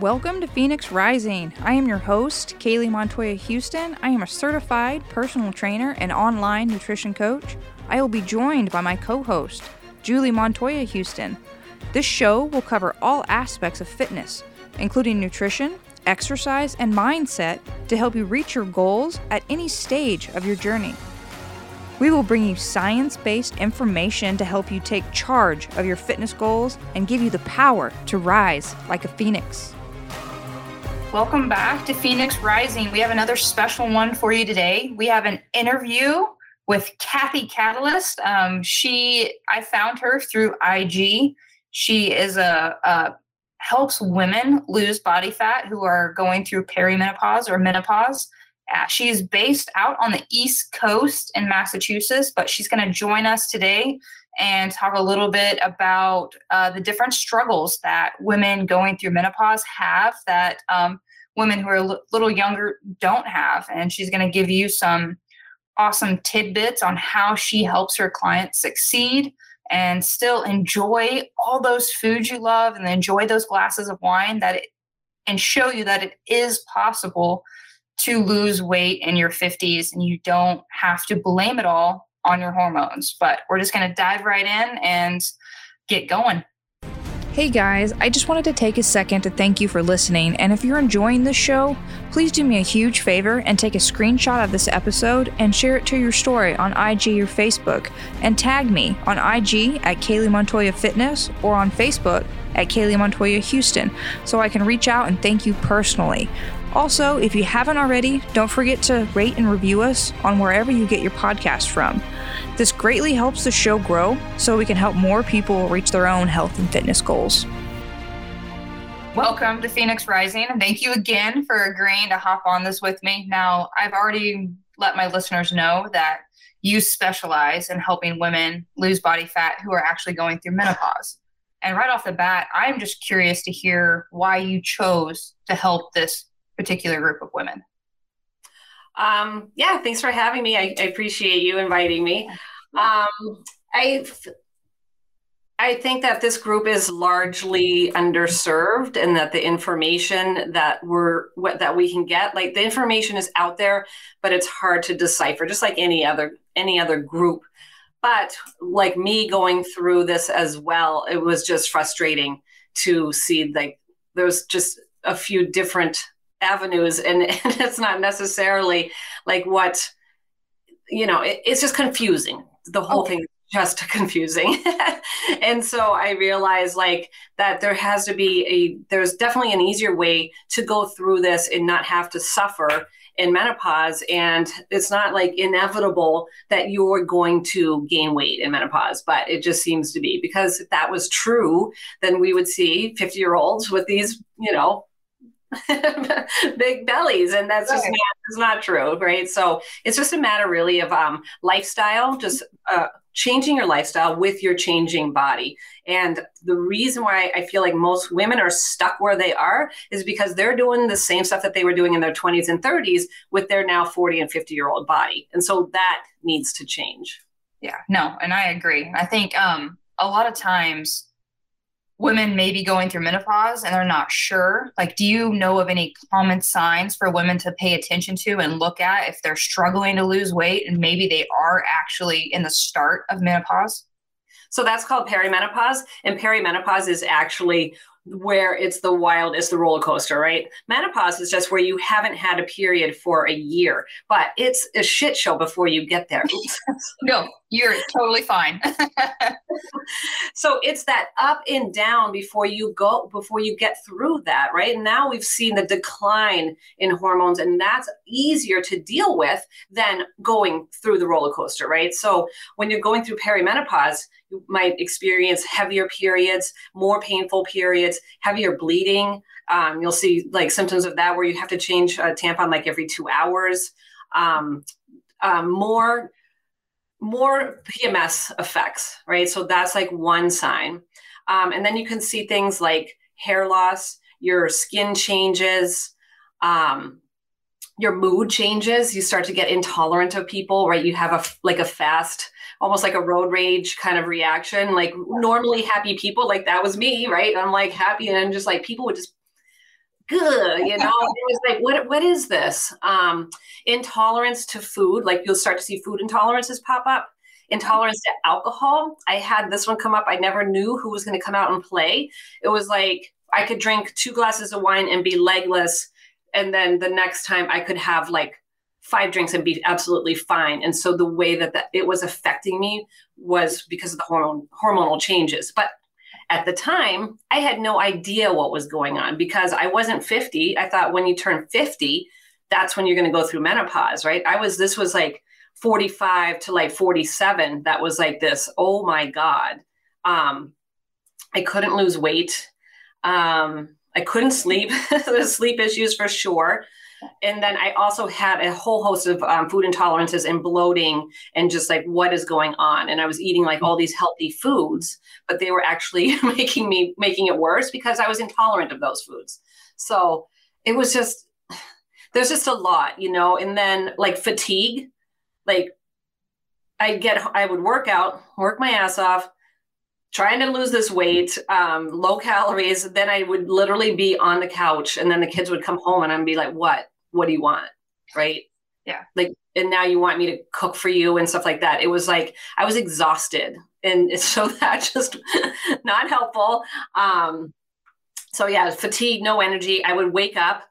Welcome to Phoenix Rising. I am your host, Kaylee Montoya Houston. I am a certified personal trainer and online nutrition coach. I will be joined by my co host, Julie Montoya Houston. This show will cover all aspects of fitness, including nutrition, exercise, and mindset to help you reach your goals at any stage of your journey. We will bring you science based information to help you take charge of your fitness goals and give you the power to rise like a phoenix. Welcome back to Phoenix Rising. We have another special one for you today. We have an interview with Kathy Catalyst. Um, she, I found her through IG. She is a, a helps women lose body fat who are going through perimenopause or menopause. Uh, she's based out on the East Coast in Massachusetts, but she's going to join us today and talk a little bit about uh, the different struggles that women going through menopause have that um, women who are a l- little younger don't have. And she's going to give you some awesome tidbits on how she helps her clients succeed and still enjoy all those foods you love and enjoy those glasses of wine that it, and show you that it is possible to lose weight in your 50s and you don't have to blame it all on your hormones. But we're just going to dive right in and get going. Hey guys, I just wanted to take a second to thank you for listening. And if you're enjoying this show, please do me a huge favor and take a screenshot of this episode and share it to your story on IG or Facebook. And tag me on IG at Kaylee Montoya Fitness or on Facebook at Kaylee Montoya Houston so I can reach out and thank you personally. Also, if you haven't already, don't forget to rate and review us on wherever you get your podcast from. This greatly helps the show grow so we can help more people reach their own health and fitness goals. Welcome to Phoenix Rising. Thank you again for agreeing to hop on this with me. Now, I've already let my listeners know that you specialize in helping women lose body fat who are actually going through menopause. And right off the bat, I'm just curious to hear why you chose to help this particular group of women. Um, yeah, thanks for having me. I, I appreciate you inviting me. Um, I I think that this group is largely underserved, and that the information that we're what that we can get, like the information is out there, but it's hard to decipher, just like any other any other group. But like me going through this as well, it was just frustrating to see like there's just a few different avenues and, and it's not necessarily like what you know it, it's just confusing. The whole okay. thing just confusing. And so i realized like that there has to be a there's definitely an easier way to go through this and not have to suffer in menopause. And it's not like inevitable that you're going to gain weight in menopause but it just seems to be. Because if that was true then we would see 50 year olds with these you know big bellies and that's right. just not, not true right? So it's just a matter really of um, lifestyle just uh, changing your lifestyle with your changing body. And the reason why i feel like most women are stuck where they are is because they're doing the same stuff that they were doing in their 20s and 30s with their now 40 and 50 year old body. And so that needs to change. Yeah no and i agree. I think um, a lot of times women may be going through menopause and they're not sure. Like do you know of any common signs for women to pay attention to and look at if they're struggling to lose weight and maybe they are actually in the start of menopause? So that's called perimenopause and perimenopause is actually where it's the wild, it's the roller coaster, right? Menopause is just where you haven't had a period for a year, but it's a shit show before you get there. no, you're totally fine. so it's that up and down before you go, before you get through that, right? And now we've seen the decline in hormones, and that's easier to deal with than going through the roller coaster, right? So when you're going through perimenopause, you might experience heavier periods, more painful periods, heavier bleeding. Um, you'll see like symptoms of that where you have to change a tampon like every two hours. Um, um, more more PMS effects, right? So that's like one sign. Um, and then you can see things like hair loss, your skin changes, um, your mood changes. You start to get intolerant of people, right? You have a like a fast almost like a road rage kind of reaction. Like normally happy people, like that was me, right? I'm like happy, and I'm just like people would just good, you know, it was like, what, what is this? Um, intolerance to food, like you'll start to see food intolerances pop up. Intolerance to alcohol. I had this one come up. I never knew who was going to come out and play. It was like I could drink two glasses of wine and be legless. And then the next time I could have like five drinks and be absolutely fine. And so the way that, that it was affecting me was because of the hormone hormonal changes. But at the time, I had no idea what was going on because I wasn't 50. I thought when you turn 50, that's when you're going to go through menopause, right? I was, this was like 45 to like 47. That was like this, oh my God. Um, I couldn't lose weight. Um, I couldn't sleep. There's sleep issues for sure and then I also had a whole host of um, food intolerances and bloating and just like what is going on. And I was eating like all these healthy foods, but they were actually making me making it worse because I was intolerant of those foods. So it was just there's just a lot, you know. And then like fatigue, like I get I would work out, work my ass off, trying to lose this weight, um, low calories. Then I would literally be on the couch, and then the kids would come home, and I'd be like, "What? What do you want?" Right? Yeah. Like, and now you want me to cook for you and stuff like that. It was like I was exhausted, and so that just not helpful. Um, so yeah, fatigue, no energy. I would wake up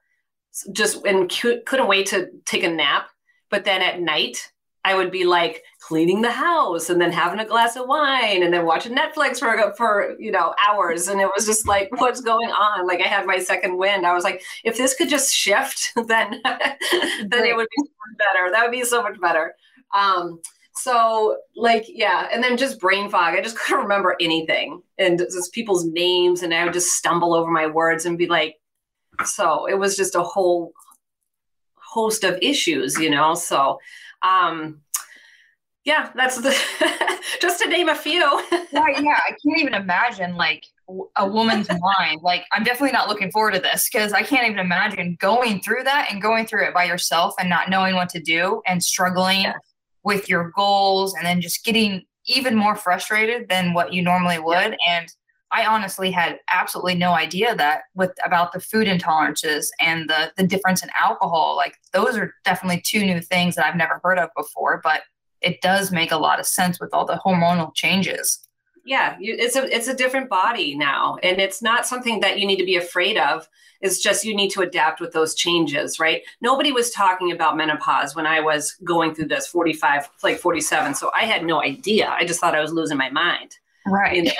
just and couldn't wait to take a nap. But then at night, I would be like cleaning the house and then having a glass of wine and then watching Netflix for for you know hours. And it was just like what's going on? Like I had my second wind. I was like if this could just shift then then it would be better. That would be so much better. Um so like yeah. And then just brain fog. I just couldn't remember anything. And just people's names and I would just stumble over my words and be like so it was just a whole host of issues you know? So um, yeah, that's the just to name a few. right, yeah, I can't even imagine like a woman's mind. Like, I'm definitely not looking forward to this because I can't even imagine going through that and going through it by yourself and not knowing what to do and struggling yeah. with your goals and then just getting even more frustrated than what you normally would. Yeah. And I honestly had absolutely no idea that with about the food intolerances and the the difference in alcohol. Like those are definitely two new things that I've never heard of before, but it does make a lot of sense with all the hormonal changes. Yeah, it's a it's a different body now, and it's not something that you need to be afraid of. It's just you need to adapt with those changes, right? Nobody was talking about menopause when I was going through this 45, like 47. So I had no idea. I just thought I was losing my mind. Right. You know?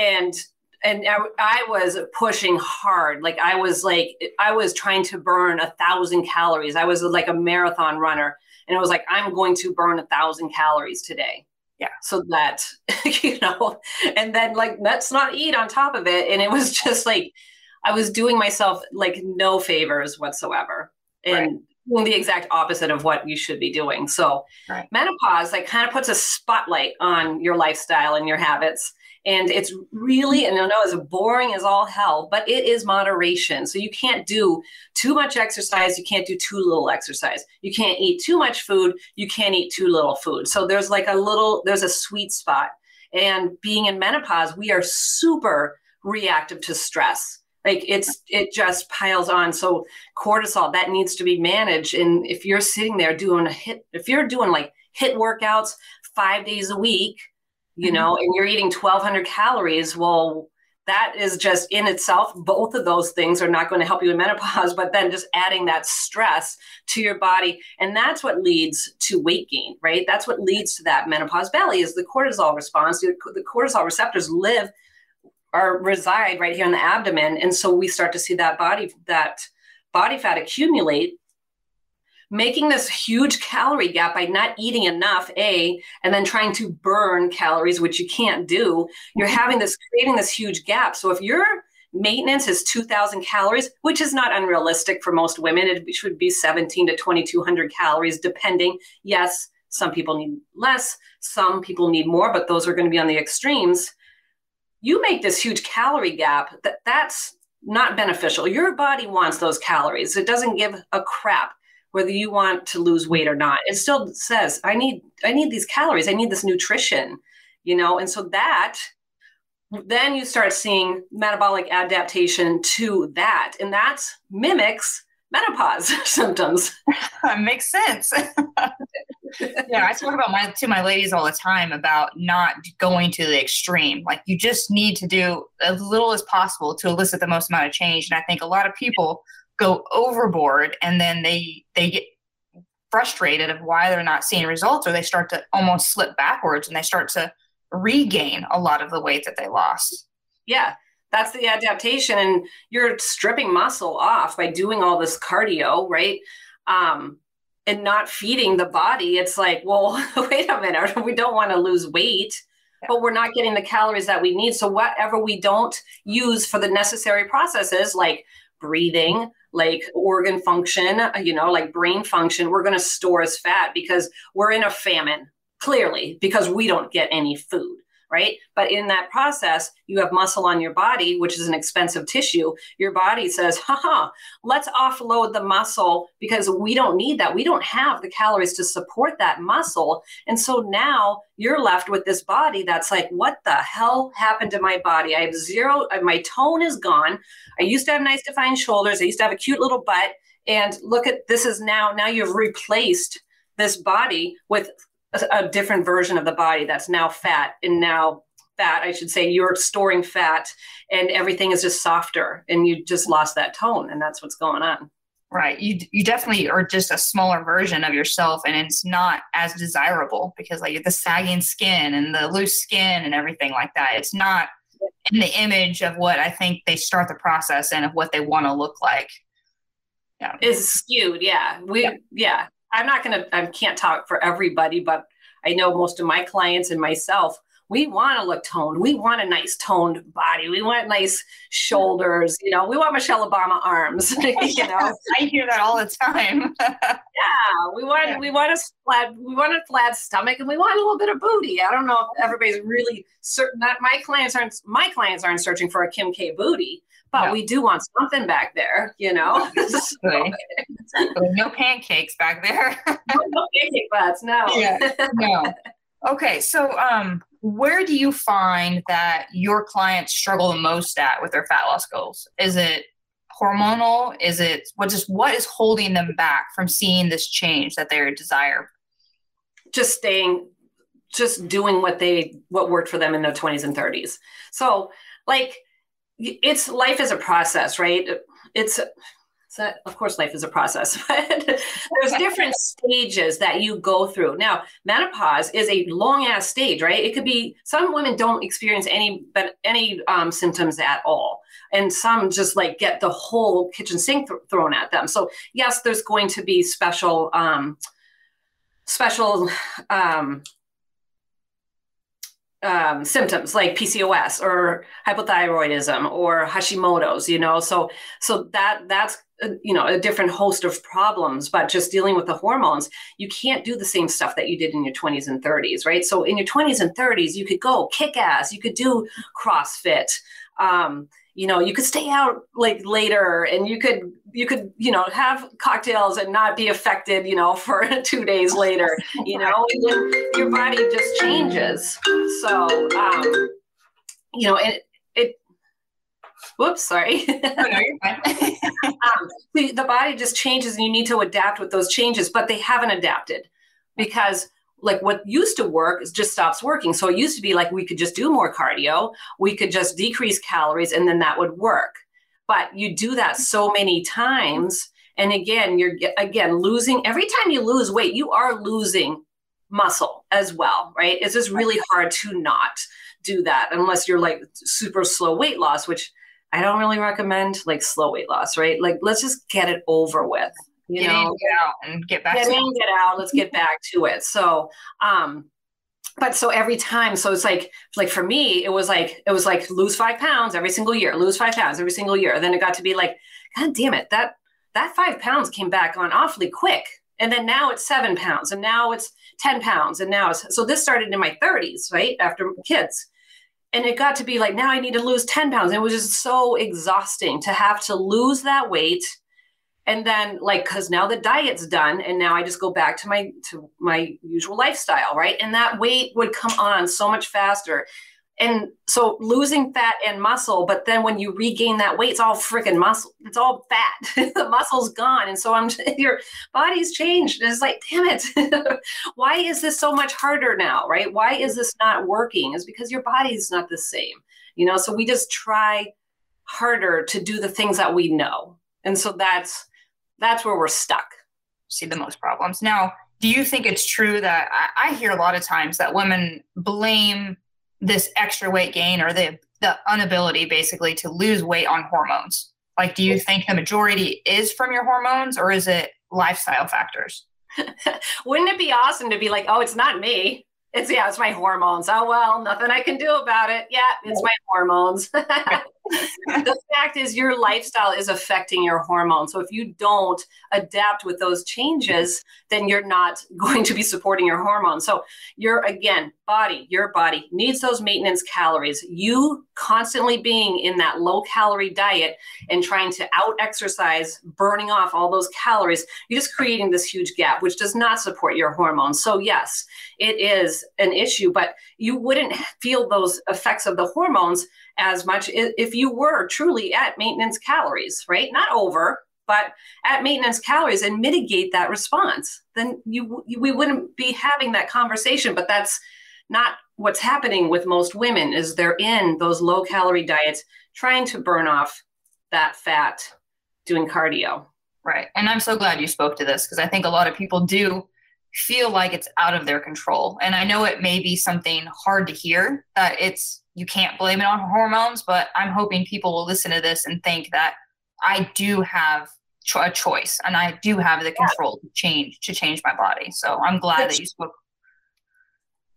And and I, I, was pushing hard. Like i was like i was trying to burn a thousand calories. I was like a marathon runner and it was like i'm going to burn a thousand calories today. Yeah. So that you know and then like let's not eat on top of it. And it was just like i was doing myself like no favors whatsoever. And right. doing the exact opposite of what you should be doing. So right. menopause like kind of puts a spotlight on your lifestyle and your habits and it's really, and I know it's boring as all hell, but it is moderation. So you can't do too much exercise. You can't do too little exercise. You can't eat too much food. You can't eat too little food. So there's like a little, there's a sweet spot. And being in menopause, we are super reactive to stress like it's it just piles on so cortisol that needs to be managed and if you're sitting there doing a HIIT if you're doing like HIIT workouts five days a week you mm-hmm. know, and you're eating 1200 calories, well, that is just in itself, both of those things are not going to help you in menopause, but then just adding that stress to your body. And that's what leads to weight gain, right? That's what leads to that menopause belly is the cortisol response. The cortisol receptors live or reside right here in the abdomen. And so we start to see that body, that body fat accumulate making this huge calorie gap by not eating enough a and then trying to burn calories which you can't do. You're mm-hmm. having this creating this huge gap. So if your maintenance is 2000 calories which is not unrealistic for most women it should be 17 to 2200 calories depending. Yes some people need less some people need more but those are going to be on the extremes. You make this huge calorie gap that that's not beneficial. Your body wants those calories. It doesn't give a crap whether you want to lose weight or not. It still says i need i need these calories. I need this nutrition you know? And so that then you start seeing metabolic adaptation to that. And that mimics menopause symptoms. Makes sense. Yeah i talk about my to my ladies all the time about not going to the extreme. Like you just need to do as little as possible to elicit the most amount of change. And i think a lot of people go overboard and then they they get frustrated of why they're not seeing results or they start to almost slip backwards and they start to regain a lot of the weight that they lost. Yeah, that's the adaptation. And you're stripping muscle off by doing all this cardio, right? Um, and not feeding the body. It's like, well, wait a minute, we don't want to lose weight. But we're not getting the calories that we need. So, whatever we don't use for the necessary processes, like breathing, like organ function, uh, you know, like brain function, we're going to store as fat because we're in a famine clearly because we don't get any food right? But in that process, you have muscle on your body, which is an expensive tissue. Your body says, haha, let's offload the muscle because we don't need that. We don't have the calories to support that muscle. And so now you're left with this body that's like, what the hell happened to my body? I have zero, my tone is gone. I used to have nice defined shoulders. I used to have a cute little butt. And look at this is now, now you've replaced this body with a, a different version of the body that's now fat and now fat i should say you're storing fat and everything is just softer and you just lost that tone and that's what's going on. Right. You you definitely are just a smaller version of yourself and it's not as desirable because like the sagging skin and the loose skin and everything like that it's not in the image of what i think they start the process and of what they want to look like. Yeah. Is skewed yeah. We yeah. yeah I'm not going to, I can't talk for everybody, but I know most of my clients and myself, we want to look toned. We want a nice toned body. We want nice shoulders. You know, we want Michelle Obama arms. you know, I hear that all the time. yeah, we want yeah. we want a flat we want a flat stomach and we want a little bit of booty. I don't know if everybody's really certain. That my clients aren't my clients aren't searching for a Kim K booty but no. we do want something back there, you know. Exactly. no pancakes back there. no, pancake butts, no. Yeah, no. Okay, so um, where do you find that your clients struggle the most at with their fat loss goals? Is it hormonal? Is it what just what is holding them back from seeing this change that they desire? Just staying, just doing what they what worked for them in their twenties and thirties. So, like it's life is a process, right? It's so of course life is a process but there's different stages that you go through. Now menopause is a long ass stage right? It could be some women don't experience any but any um, symptoms at all. And some just like get the whole kitchen sink th- thrown at them. So yes there's going to be special um, special um, um, symptoms like PCOS or hypothyroidism or Hashimoto's, you know, so so that that's uh, you know a different host of problems. But just dealing with the hormones, you can't do the same stuff that you did in your 20s and 30s, right? So in your 20s and 30s, you could go kick ass, you could do CrossFit. Um, you know you could stay out like later and you could you could you know have cocktails and not be affected you know for two days later you know your body just changes so um you know it, it whoops sorry um, the, the body just changes and you need to adapt with those changes but they haven't adapted because like what used to work is just stops working. So it used to be like we could just do more cardio, we could just decrease calories, and then that would work. But you do that so many times, and again, you're again losing. Every time you lose weight, you are losing muscle as well, right? It's just really hard to not do that unless you're like super slow weight loss, which I don't really recommend like slow weight loss, right? Like let's just get it over with you get know, in, get out and get back get to in, it. get out. Let's get back to it. So, um, but so every time, so it's like, like for me, it was like, it was like lose five pounds every single year, lose five pounds every single year. Then it got to be like, God damn it, that, that five pounds came back on awfully quick. And then now it's seven pounds and now it's 10 pounds. And now it's, so this started in my 30s, right? After kids. And it got to be like, now I need to lose 10 pounds. It was just so exhausting to have to lose that weight and then like because now the diet's done and now i just go back to my to my usual lifestyle right and that weight would come on so much faster And so losing fat and muscle, but then when you regain that weight, it's all freaking muscle. It's all fat. the muscle's gone. And so I'm your body's changed. And it's like, damn it. Why is this so much harder now? Right? Why is this not working? Is because your body's not the same. You know, so we just try harder to do the things that we know. And so that's that's where we're stuck. See the most problems. Now, do you think it's true that I, I hear a lot of times that women blame this extra weight gain or the the inability basically to lose weight on hormones? Like, do you think the majority is from your hormones or is it lifestyle factors? Wouldn't it be awesome to be like, oh, it's not me? It's yeah, it's my hormones. Oh well, nothing I can do about it. Yeah, it's my hormones. the fact is your lifestyle is affecting your hormones. So if you don't adapt with those changes, then you're not going to be supporting your hormones. So you're again, body, your body needs those maintenance calories. You constantly being in that low calorie diet and trying to out exercise, burning off all those calories, you're just creating this huge gap, which does not support your hormones. So, yes, it is an issue, but you wouldn't feel those effects of the hormones as much if you were truly at maintenance calories, right? Not over, but at maintenance calories and mitigate that response. Then you, you we wouldn't be having that conversation. But that's not what's happening with most women. Is they're in those low calorie diets, trying to burn off that fat, doing cardio. Right, and I'm so glad you spoke to this because I think a lot of people do feel like it's out of their control. And I know it may be something hard to hear that it's you can't blame it on hormones, but I'm hoping people will listen to this and think that I do have cho- a choice and I do have the control yeah. to change to change my body. So I'm glad that you spoke.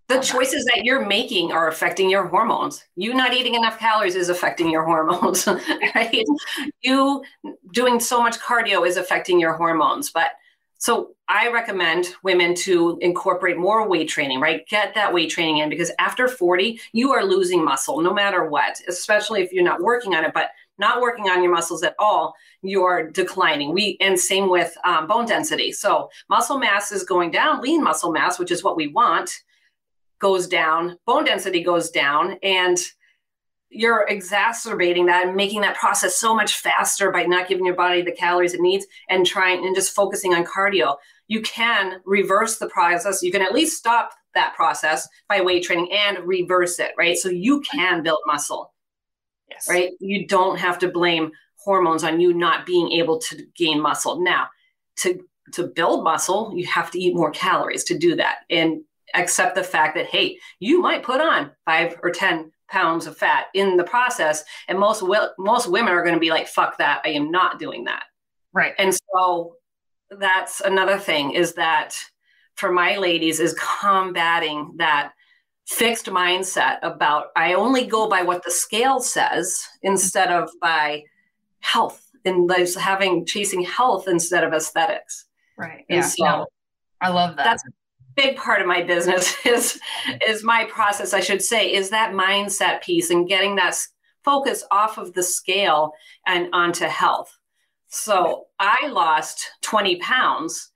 The choices that. that you're making are affecting your hormones. You not eating enough calories is affecting your hormones, right? you doing so much cardio is affecting your hormones, but so I recommend women to incorporate more weight training, right? Get that weight training in because after 40, you are losing muscle no matter what, especially if you're not working on it, but not working on your muscles at all, you are declining. We and same with um, bone density. So muscle mass is going down, lean muscle mass, which is what we want, goes down, bone density goes down, and you're exacerbating that and making that process so much faster by not giving your body the calories it needs and trying and just focusing on cardio. You can reverse the process. You can at least stop that process by weight training and reverse it, right? So you can build muscle. Yes. Right? You don't have to blame hormones on you not being able to gain muscle. Now, to to build muscle, you have to eat more calories to do that. And accept the fact that hey, you might put on 5 or 10 pounds of fat in the process and most most women are going to be like fuck that i am not doing that. Right. And so that's another thing is that for my ladies is combating that fixed mindset about i only go by what the scale says instead of by health and those having chasing health instead of aesthetics. Right and yeah. so no, i love that. That's big part of my business is is my process i should say is that mindset piece and getting that focus off of the scale and onto health. So i lost 20 pounds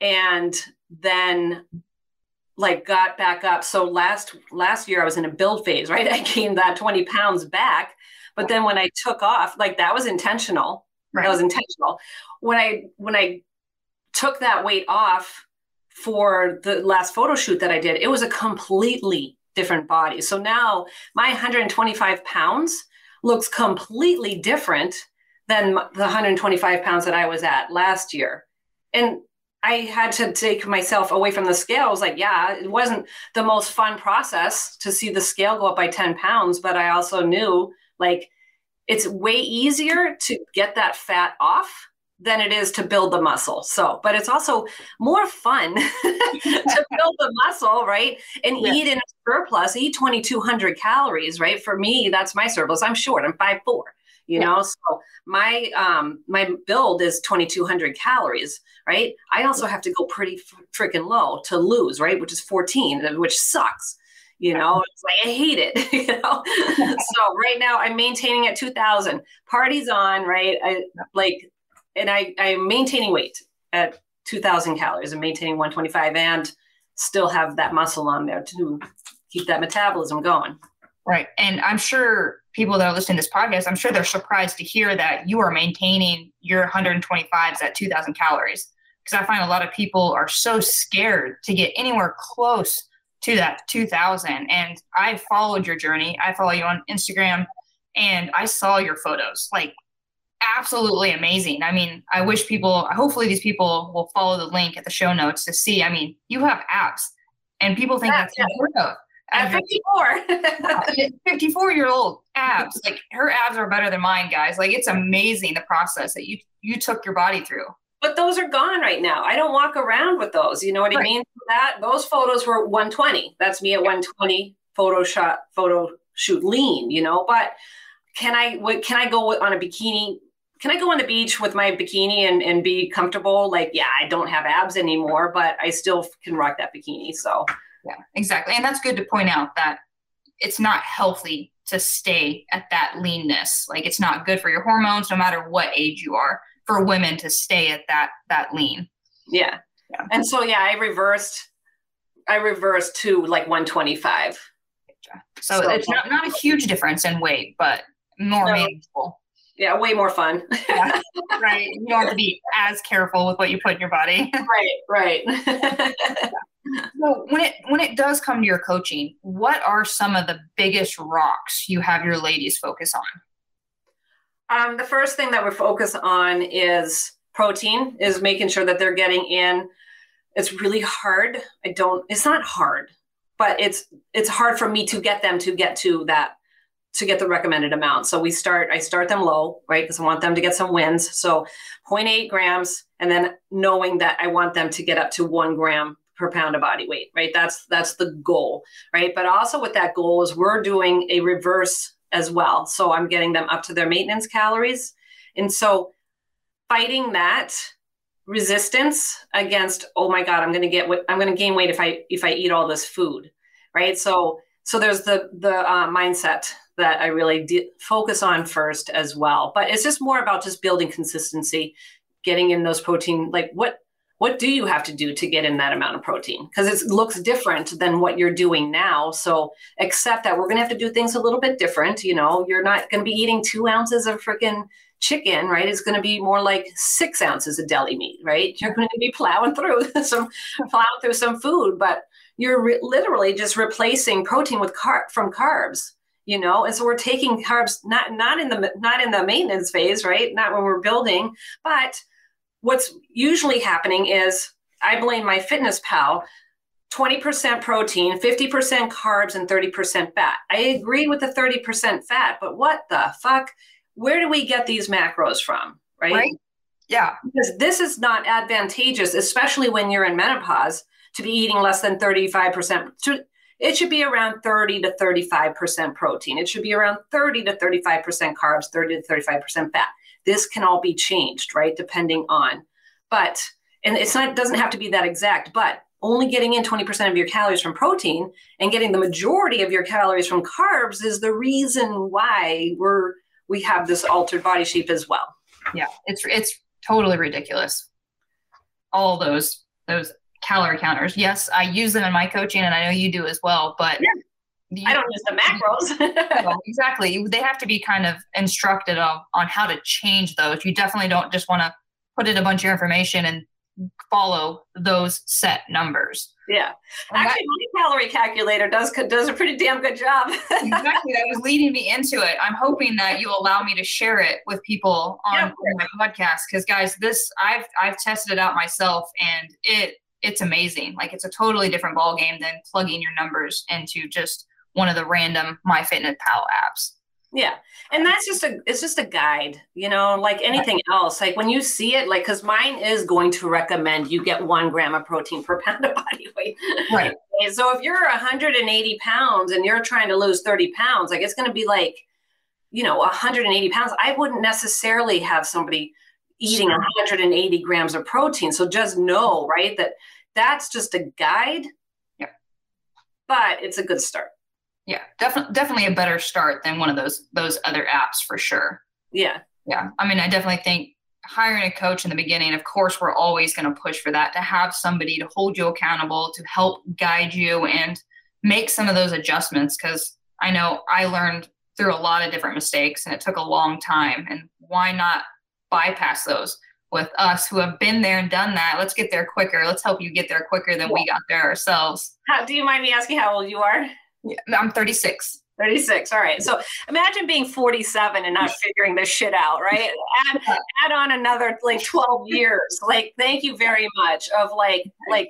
and then like got back up. So last last year i was in a build phase right? I gained that 20 pounds back but then when i took off like that was intentional. Right. that was intentional. When i when i took that weight off for the last photo shoot that I did, it was a completely different body. So now my 125 pounds looks completely different than the 125 pounds that I was at last year. And I had to take myself away from the scale. I was like, yeah, it wasn't the most fun process to see the scale go up by 10 pounds, but I also knew like it's way easier to get that fat off than it is to build the muscle. So, but it's also more fun to build the muscle, right? And yeah. eat in a surplus, eat 2200 calories, right? For me, that's my surplus. I'm short, I'm five four. You yeah. know, so my um my build is 2200 calories, right? I also have to go pretty freaking low to lose, right? Which is 14, which sucks you know it's like i hate it you know so right now i'm maintaining at 2000 parties on right i like and I, I'm maintaining weight at 2000 calories and maintaining 125 and still have that muscle on there to keep that metabolism going. Right. And I'm sure people that are listening to this podcast, I'm sure they're surprised to hear that you are maintaining your 125s at 2000 calories. Because I find a lot of people are so scared to get anywhere close to that 2000. And I followed your journey. I follow you on Instagram and I saw your photos. Like, absolutely amazing. I mean, I wish people, hopefully, these people will follow the link at the show notes to see. I mean, you have abs, and people think that's yeah. unheard of. At 54. 54 year old abs. Like her abs are better than mine, guys. Like it's amazing the process that you you took your body through. But those are gone right now. I don't walk around with those. You know what right. I mean? That those photos were 120. That's me at 120 photo shot photo shoot lean, you know, but can I what can I go on a bikini can I go on the beach with my bikini and, and be comfortable? Like, yeah, I don't have abs anymore, but I still can rock that bikini. So yeah, exactly. And that's good to point out that it's not healthy to stay at that leanness. Like it's not good for your hormones, no matter what age you are, for women to stay at that that lean. Yeah. yeah. And so yeah, I reversed I reversed to like 125. So, so it's not, not a huge difference in weight, but more no. manageable. Yeah, way more fun. yeah, right. You don't have to be as careful with what you put in your body. right, right. So when it when it does come to your coaching, what are some of the biggest rocks you have your ladies focus on? Um, the first thing that we focus on is protein, is making sure that they're getting in. It's really hard. I don't. It's not hard, but it's it's hard for me to get them to get to that to get the recommended amount. So we start, I start them low, right? Because I want them to get some wins. So 0.8 grams, and then knowing that I want them to get up to one gram per pound of body weight, right? That's that's the goal, right? But also with that goal is we're doing a reverse as well. So I'm getting them up to their maintenance calories. And so fighting that resistance against, oh my God, I'm gonna get I'm gonna gain weight if I if I eat all this food, right? So so there's the the uh, mindset that I really focus on first as well. But it's just more about just building consistency, getting in those protein. Like what what do you have to do to get in that amount of protein? Because it looks different than what you're doing now. So accept that we're going to have to do things a little bit different. You know, you're not going to be eating two ounces of freaking chicken, right? It's going to be more like six ounces of deli meat, right? You're going to be plowing through some plowing through some food, but you're re- literally just replacing protein with car- from carbs you know? And so we're taking carbs not not in the not in the maintenance phase right? Not when we're building but what's usually happening is i blame MyFitnessPal 20% protein 50% carbs and 30% fat. I agree with the 30% fat but what the fuck? Where do we get these macros from right, right? yeah. Because this is not advantageous especially when you're in menopause to be eating less than 35% to, it should be around 30 to 35% protein. It should be around 30 to 35% carbs, 30 to 35% fat. This can all be changed, right? Depending on, but, and it's not, it doesn't have to be that exact, but only getting in 20% of your calories from protein and getting the majority of your calories from carbs is the reason why we're, we have this altered body shape as well. Yeah, it's, it's totally ridiculous. All those, those calorie counters. Yes, I use them in my coaching, and I know you do as well. But yeah. you, I don't use the macros. exactly. They have to be kind of instructed on, on how to change those. You definitely don't just want to put in a bunch of information and follow those set numbers. Yeah, and actually, that, my calorie calculator does does a pretty damn good job. exactly, that was leading me into it. I'm hoping that you'll allow me to share it with people on yeah. my podcast because, guys, this I've I've tested it out myself, and it it's amazing. Like it's a totally different ball game than plugging your numbers into just one of the random MyFitnessPal apps. Yeah. And that's just a it's just a guide, you know, like anything else. Like when you see it, like because mine is going to recommend you get one gram of protein per pound of body weight. Right. so if you're 180 pounds and you're trying to lose 30 pounds, like it's gonna be like, you know, 180 pounds. I wouldn't necessarily have somebody eating 180 grams of protein. So just know, right, that that's just a guide. Yeah. But it's a good start. Yeah, definitely definitely a better start than one of those those other apps for sure. Yeah. Yeah. I mean, I definitely think hiring a coach in the beginning, of course, we're always going to push for that to have somebody to hold you accountable, to help guide you and make some of those adjustments because I know I learned through a lot of different mistakes and it took a long time. And why not bypass those with us who have been there and done that? Let's get there quicker. Let's help you get there quicker than we got there ourselves. How, do you mind me asking how old you are? Yeah, I'm 36. 36. All right. So imagine being 47 and not figuring this shit out, right? Add, add on another like 12 years. Like, thank you very much of like, like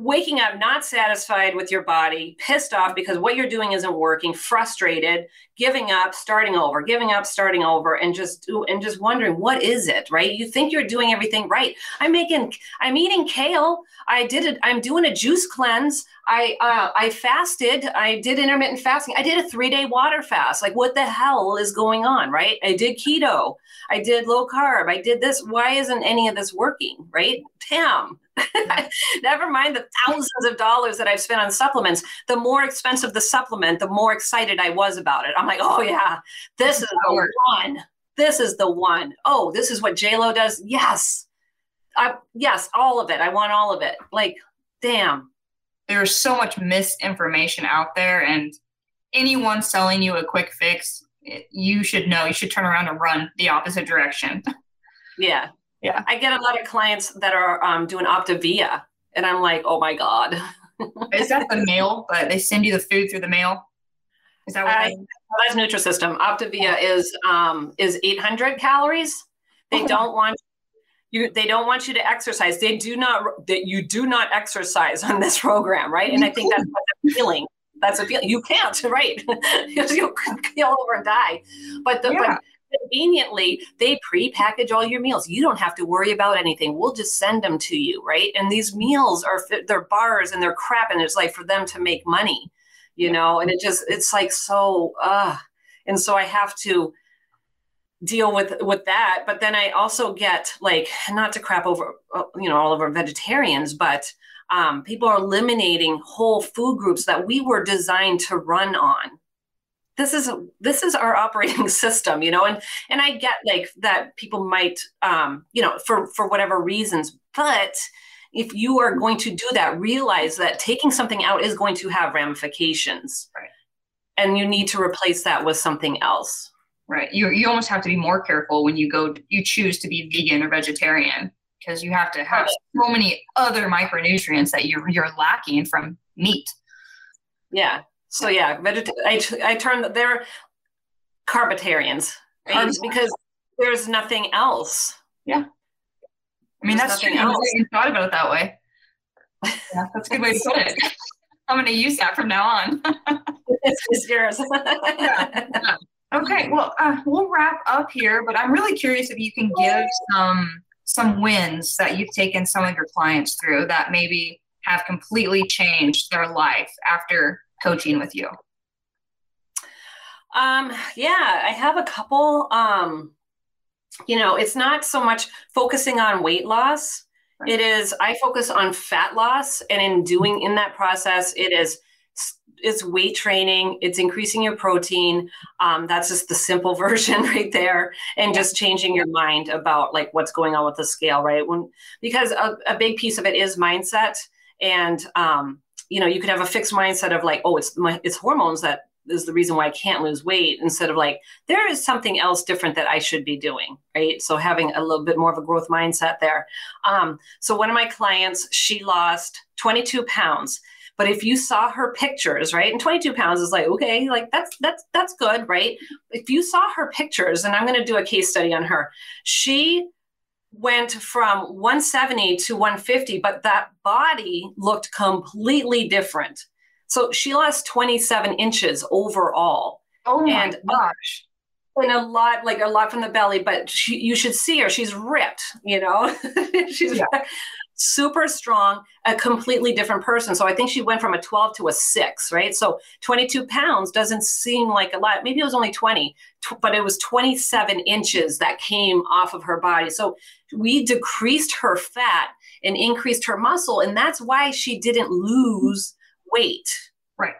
waking up not satisfied with your body, pissed off because what you're doing isn't working, frustrated, giving up, starting over, giving up, starting over, and just and just wondering what is it, right? You think you're doing everything right. I'm making, I'm eating kale. I did it. I'm doing a juice cleanse. I uh, I fasted. I did intermittent fasting. I did a three day water fast. Like what the hell is going on, right? I did keto. I did low carb. I did this. Why isn't any of this working, right? Damn. Never mind the thousands of dollars that I've spent on supplements. The more expensive the supplement, the more excited I was about it. I'm like, oh yeah, this is the one. This is the one. Oh, this is what JLo does. Yes. I, yes, all of it. I want all of it. Like, damn. There's so much misinformation out there, and anyone selling you a quick fix, you should know. You should turn around and run the opposite direction. Yeah, yeah. I get a lot of clients that are um, doing Optavia, and I'm like, oh my God. Is that the mail? But they send you the food through the mail? Is that what uh, that's Nutrisystem. Optavia is um, is 800 calories. They don't want you. They don't want you to exercise. They do not. That you do not exercise on this program, right? And I think that's what they're feeling. That's a feeling. You can't, right? You'll keel over and die. But the yeah. but conveniently they pre-package all your meals. You don't have to worry about anything. We'll just send them to you right? And these meals are they're bars and they're crap and it's like for them to make money you know? And it just it's like so uh and so i have to deal with with that. But then i also get like not to crap over you know all over vegetarians but um, people are eliminating whole food groups that we were designed to run on this is this is our operating system you know and and i get like that people might um you know for for whatever reasons but if you are going to do that realize that taking something out is going to have ramifications. Right. And you need to replace that with something else. Right. You you almost have to be more careful when you go you choose to be vegan or vegetarian because you have to have so many other micronutrients that you're you're lacking from meat. Yeah so yeah, vegeta- I, I turn they're carbitarians right? because there's nothing else. Yeah. I mean, there's that's true. Else. I thought about it that way. Yeah, that's a good way to put it. I'm going to use that from now on. it's yours. yeah. Yeah. Okay, well, uh, we'll wrap up here, but I'm really curious if you can give some some wins that you've taken some of your clients through that maybe have completely changed their life after coaching with you? Um, yeah, I have a couple. Um, you know, it's not so much focusing on weight loss. It is I focus on fat loss, and in doing in that process, it is it's weight training. It's increasing your protein. Um, that's just the simple version right there, and just changing your mind about like what's going on with the scale, right? When because a, a big piece of it is mindset, and um, you know, you could have a fixed mindset of like, oh, it's my, it's hormones that is the reason why I can't lose weight instead of like, there is something else different that I should be doing. Right. So having a little bit more of a growth mindset there. Um, so one of my clients, she lost 22 pounds. But if you saw her pictures, right, and 22 pounds is like, okay, like that's that's that's good, right? If you saw her pictures, and I'm going to do a case study on her, she went from 170 to 150, but that body looked completely different. So she lost 27 inches overall. Oh my and, uh, gosh. And a lot, like a lot from the belly, but she, you should see her. She's ripped, you know, she's yeah super strong, a completely different person. So I think she went from a 12 to a six, right? So 22 pounds doesn't seem like a lot. Maybe it was only 20, but it was 27 inches that came off of her body. So we decreased her fat and increased her muscle. And that's why she didn't lose weight. Right.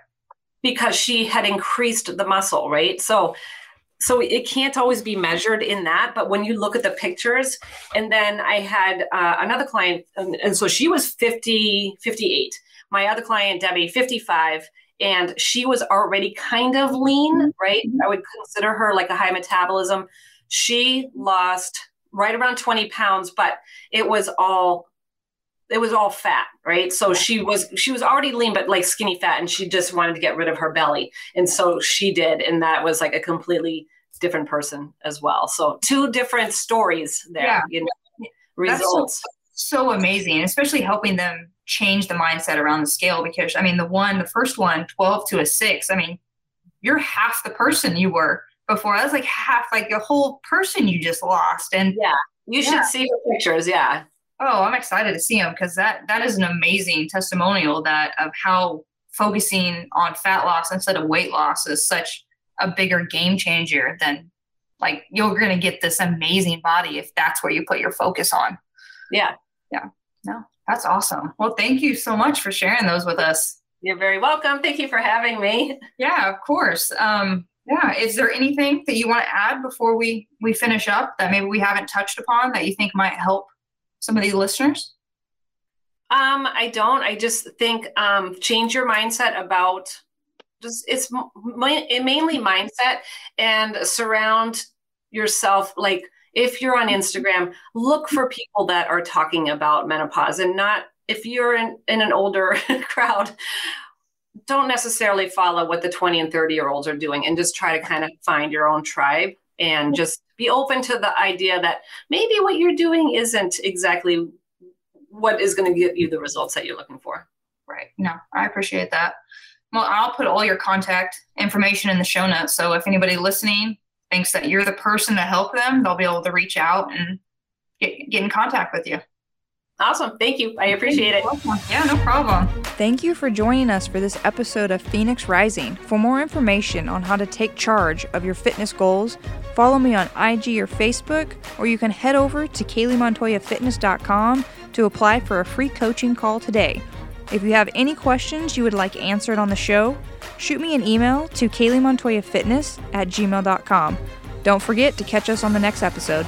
Because she had increased the muscle, right? So so it can't always be measured in that but when you look at the pictures and then i had uh, another client and, and, so she was 50 58 my other client debbie 55 and she was already kind of lean, mm-hmm. right? Mm-hmm. I would consider her like a high metabolism. She lost right around 20 pounds, but it was all it was all fat, right? So she was she was already lean but like skinny fat and she just wanted to get rid of her belly. And so she did and that was like a completely different person as well. So two different stories there, yeah. you know, results. So, so amazing, especially helping them change the mindset around the scale because I mean the one the first one 12 to a 6, I mean you're half the person you were before. That was like half like the whole person you just lost and Yeah. You should yeah. see the pictures, yeah. Oh, I'm excited to see him because that that is an amazing testimonial that of how focusing on fat loss instead of weight loss is such a bigger game changer than like you're going to get this amazing body if that's where you put your focus on. Yeah. Yeah. No, that's awesome. Well, thank you so much for sharing those with us. You're very welcome. Thank you for having me. Yeah, of course. Um, yeah. Is there anything that you want to add before we we finish up that maybe we haven't touched upon that you think might help some of these listeners? Um, I don't. I just think um, change your mindset about just it's mainly mindset and surround yourself like if you're on Instagram, look for people that are talking about menopause and not if you're in, in an older crowd, don't necessarily follow what the 20 and 30 year olds are doing and just try to kind of find your own tribe and just be open to the idea that maybe what you're doing isn't exactly what is going to get you the results that you're looking for. Right. No, I appreciate that. Well, I'll put all your contact information in the show notes. So if anybody listening thinks that you're the person to help them, they'll be able to reach out and get, get in contact with you. Awesome. Thank you. I appreciate it. Yeah, no problem. Thank you for joining us for this episode of Phoenix Rising. For more information on how to take charge of your fitness goals, follow me on IG or Facebook, or you can head over to KayleeMontoyaFitness.com to apply for a free coaching call today. If you have any questions you would like answered on the show, shoot me an email to KayleeMontoyaFitness at gmail.com. Don't forget to catch us on the next episode.